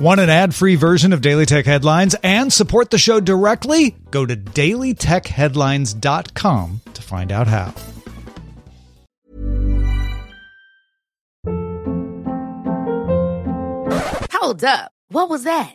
Want an ad-free version of Daily Tech Headlines and support the show directly? Go to dailytechheadlines.com to find out how. Hold up. What was that?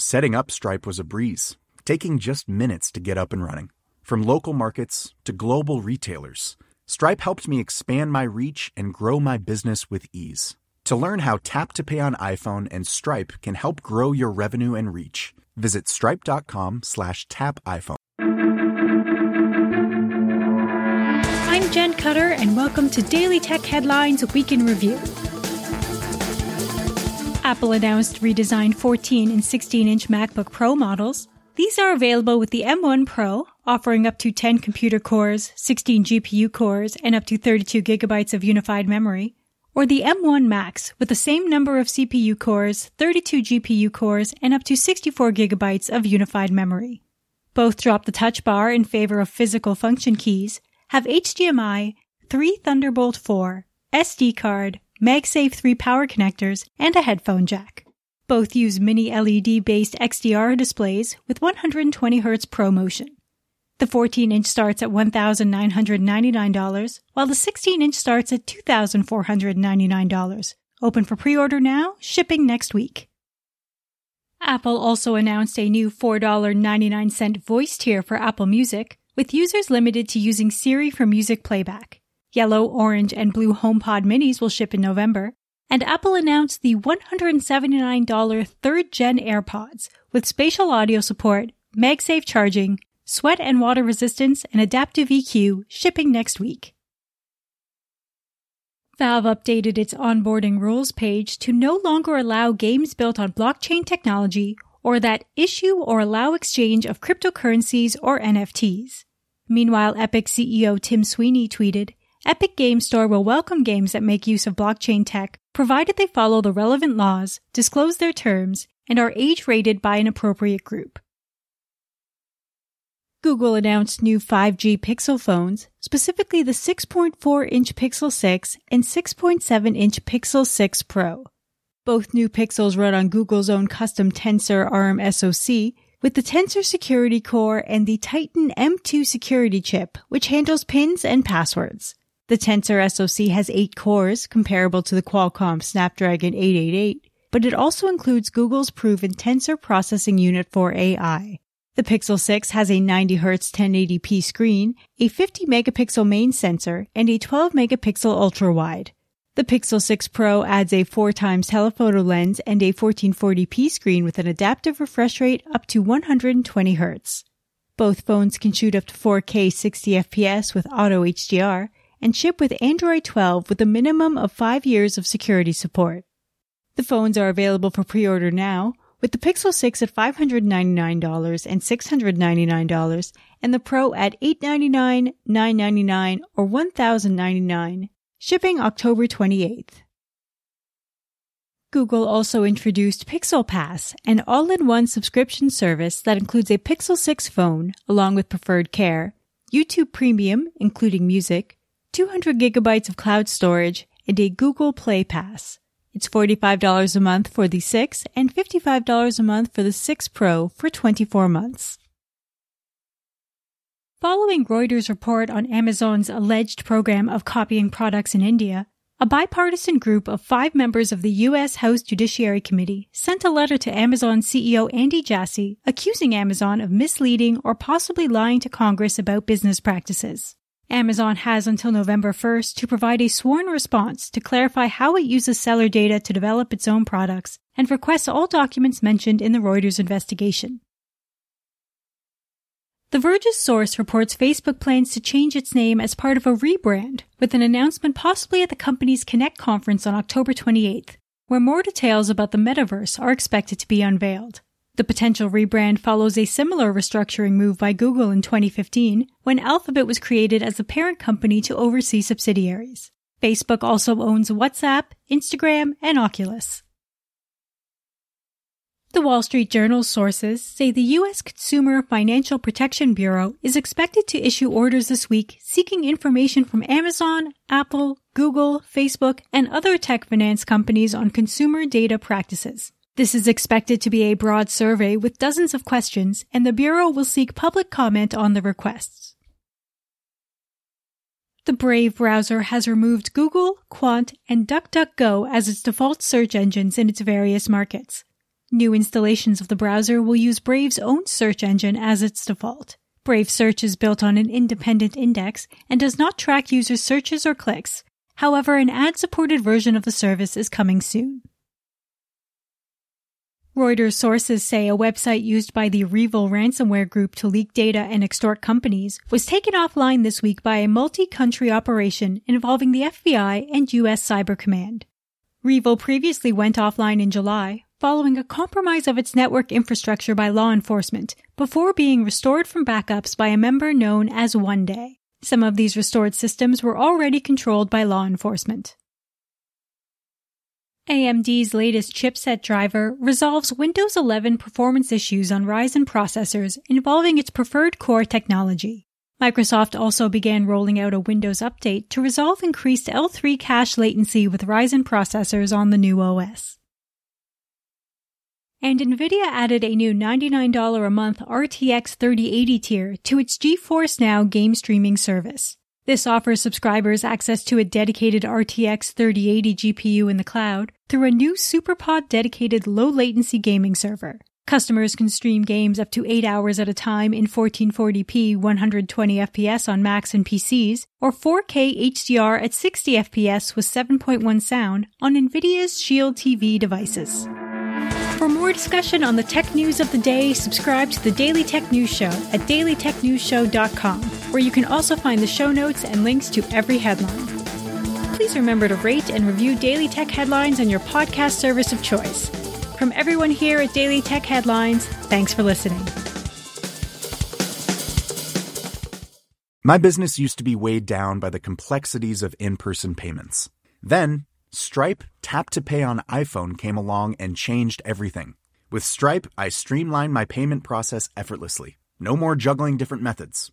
Setting up Stripe was a breeze, taking just minutes to get up and running. From local markets to global retailers, Stripe helped me expand my reach and grow my business with ease. To learn how Tap to Pay on iPhone and Stripe can help grow your revenue and reach, visit stripe.com slash tap iPhone. I'm Jen Cutter, and welcome to Daily Tech Headlines Week in Review. Apple announced redesigned 14 and 16 inch MacBook Pro models. These are available with the M1 Pro, offering up to 10 computer cores, 16 GPU cores, and up to 32 gigabytes of unified memory, or the M1 Max with the same number of CPU cores, 32 GPU cores, and up to 64 gigabytes of unified memory. Both drop the touch bar in favor of physical function keys, have HDMI, 3 Thunderbolt 4, SD card, MagSafe 3 power connectors, and a headphone jack. Both use mini LED based XDR displays with 120Hz ProMotion. The 14 inch starts at $1,999, while the 16 inch starts at $2,499. Open for pre order now, shipping next week. Apple also announced a new $4.99 voice tier for Apple Music, with users limited to using Siri for music playback. Yellow, orange, and blue HomePod minis will ship in November. And Apple announced the $179 third gen AirPods with spatial audio support, MagSafe charging, sweat and water resistance, and adaptive EQ shipping next week. Valve updated its onboarding rules page to no longer allow games built on blockchain technology or that issue or allow exchange of cryptocurrencies or NFTs. Meanwhile, Epic CEO Tim Sweeney tweeted, Epic Game Store will welcome games that make use of blockchain tech, provided they follow the relevant laws, disclose their terms, and are age rated by an appropriate group. Google announced new 5G Pixel phones, specifically the 6.4 inch Pixel 6 and 6.7 inch Pixel 6 Pro. Both new Pixels run on Google's own custom Tensor ARM SoC, with the Tensor Security Core and the Titan M2 security chip, which handles pins and passwords. The Tensor SoC has eight cores, comparable to the Qualcomm Snapdragon 888, but it also includes Google's proven Tensor Processing Unit for AI. The Pixel 6 has a 90Hz 1080p screen, a 50 megapixel main sensor, and a 12 megapixel ultra wide. The Pixel 6 Pro adds a 4 times telephoto lens and a 1440p screen with an adaptive refresh rate up to 120Hz. Both phones can shoot up to 4K 60 FPS with auto HDR and ship with Android 12 with a minimum of 5 years of security support. The phones are available for pre-order now, with the Pixel 6 at $599 and $699 and the Pro at 899, 999, or 1,099, shipping October 28th. Google also introduced Pixel Pass, an all-in-one subscription service that includes a Pixel 6 phone along with preferred care, YouTube Premium, including music, 200 gigabytes of cloud storage, and a Google Play Pass. It's $45 a month for the 6 and $55 a month for the 6 Pro for 24 months. Following Reuters' report on Amazon's alleged program of copying products in India, a bipartisan group of five members of the U.S. House Judiciary Committee sent a letter to Amazon CEO Andy Jassy accusing Amazon of misleading or possibly lying to Congress about business practices. Amazon has until November 1st to provide a sworn response to clarify how it uses seller data to develop its own products and requests all documents mentioned in the Reuters investigation. The Verge's source reports Facebook plans to change its name as part of a rebrand, with an announcement possibly at the company's Connect conference on October 28th, where more details about the metaverse are expected to be unveiled. The potential rebrand follows a similar restructuring move by Google in 2015 when Alphabet was created as the parent company to oversee subsidiaries. Facebook also owns WhatsApp, Instagram, and Oculus. The Wall Street Journal's sources say the U.S. Consumer Financial Protection Bureau is expected to issue orders this week seeking information from Amazon, Apple, Google, Facebook, and other tech finance companies on consumer data practices. This is expected to be a broad survey with dozens of questions, and the Bureau will seek public comment on the requests. The Brave browser has removed Google, Qwant, and DuckDuckGo as its default search engines in its various markets. New installations of the browser will use Brave's own search engine as its default. Brave Search is built on an independent index and does not track users' searches or clicks. However, an ad-supported version of the service is coming soon. Reuters sources say a website used by the REvil ransomware group to leak data and extort companies was taken offline this week by a multi-country operation involving the FBI and US Cyber Command. REvil previously went offline in July, following a compromise of its network infrastructure by law enforcement before being restored from backups by a member known as One Day. Some of these restored systems were already controlled by law enforcement. AMD's latest chipset driver resolves Windows 11 performance issues on Ryzen processors involving its preferred core technology. Microsoft also began rolling out a Windows update to resolve increased L3 cache latency with Ryzen processors on the new OS. And Nvidia added a new $99 a month RTX 3080 tier to its GeForce Now game streaming service. This offers subscribers access to a dedicated RTX 3080 GPU in the cloud through a new SuperPod dedicated low latency gaming server. Customers can stream games up to 8 hours at a time in 1440p 120 FPS on Macs and PCs, or 4K HDR at 60 FPS with 7.1 sound on NVIDIA's Shield TV devices. For more discussion on the tech news of the day, subscribe to the Daily Tech News Show at dailytechnewsshow.com, where you can also find the show notes and links to every headline. Please remember to rate and review Daily Tech Headlines on your podcast service of choice. From everyone here at Daily Tech Headlines, thanks for listening. My business used to be weighed down by the complexities of in person payments. Then, Stripe Tap to Pay on iPhone came along and changed everything. With Stripe, I streamlined my payment process effortlessly. No more juggling different methods.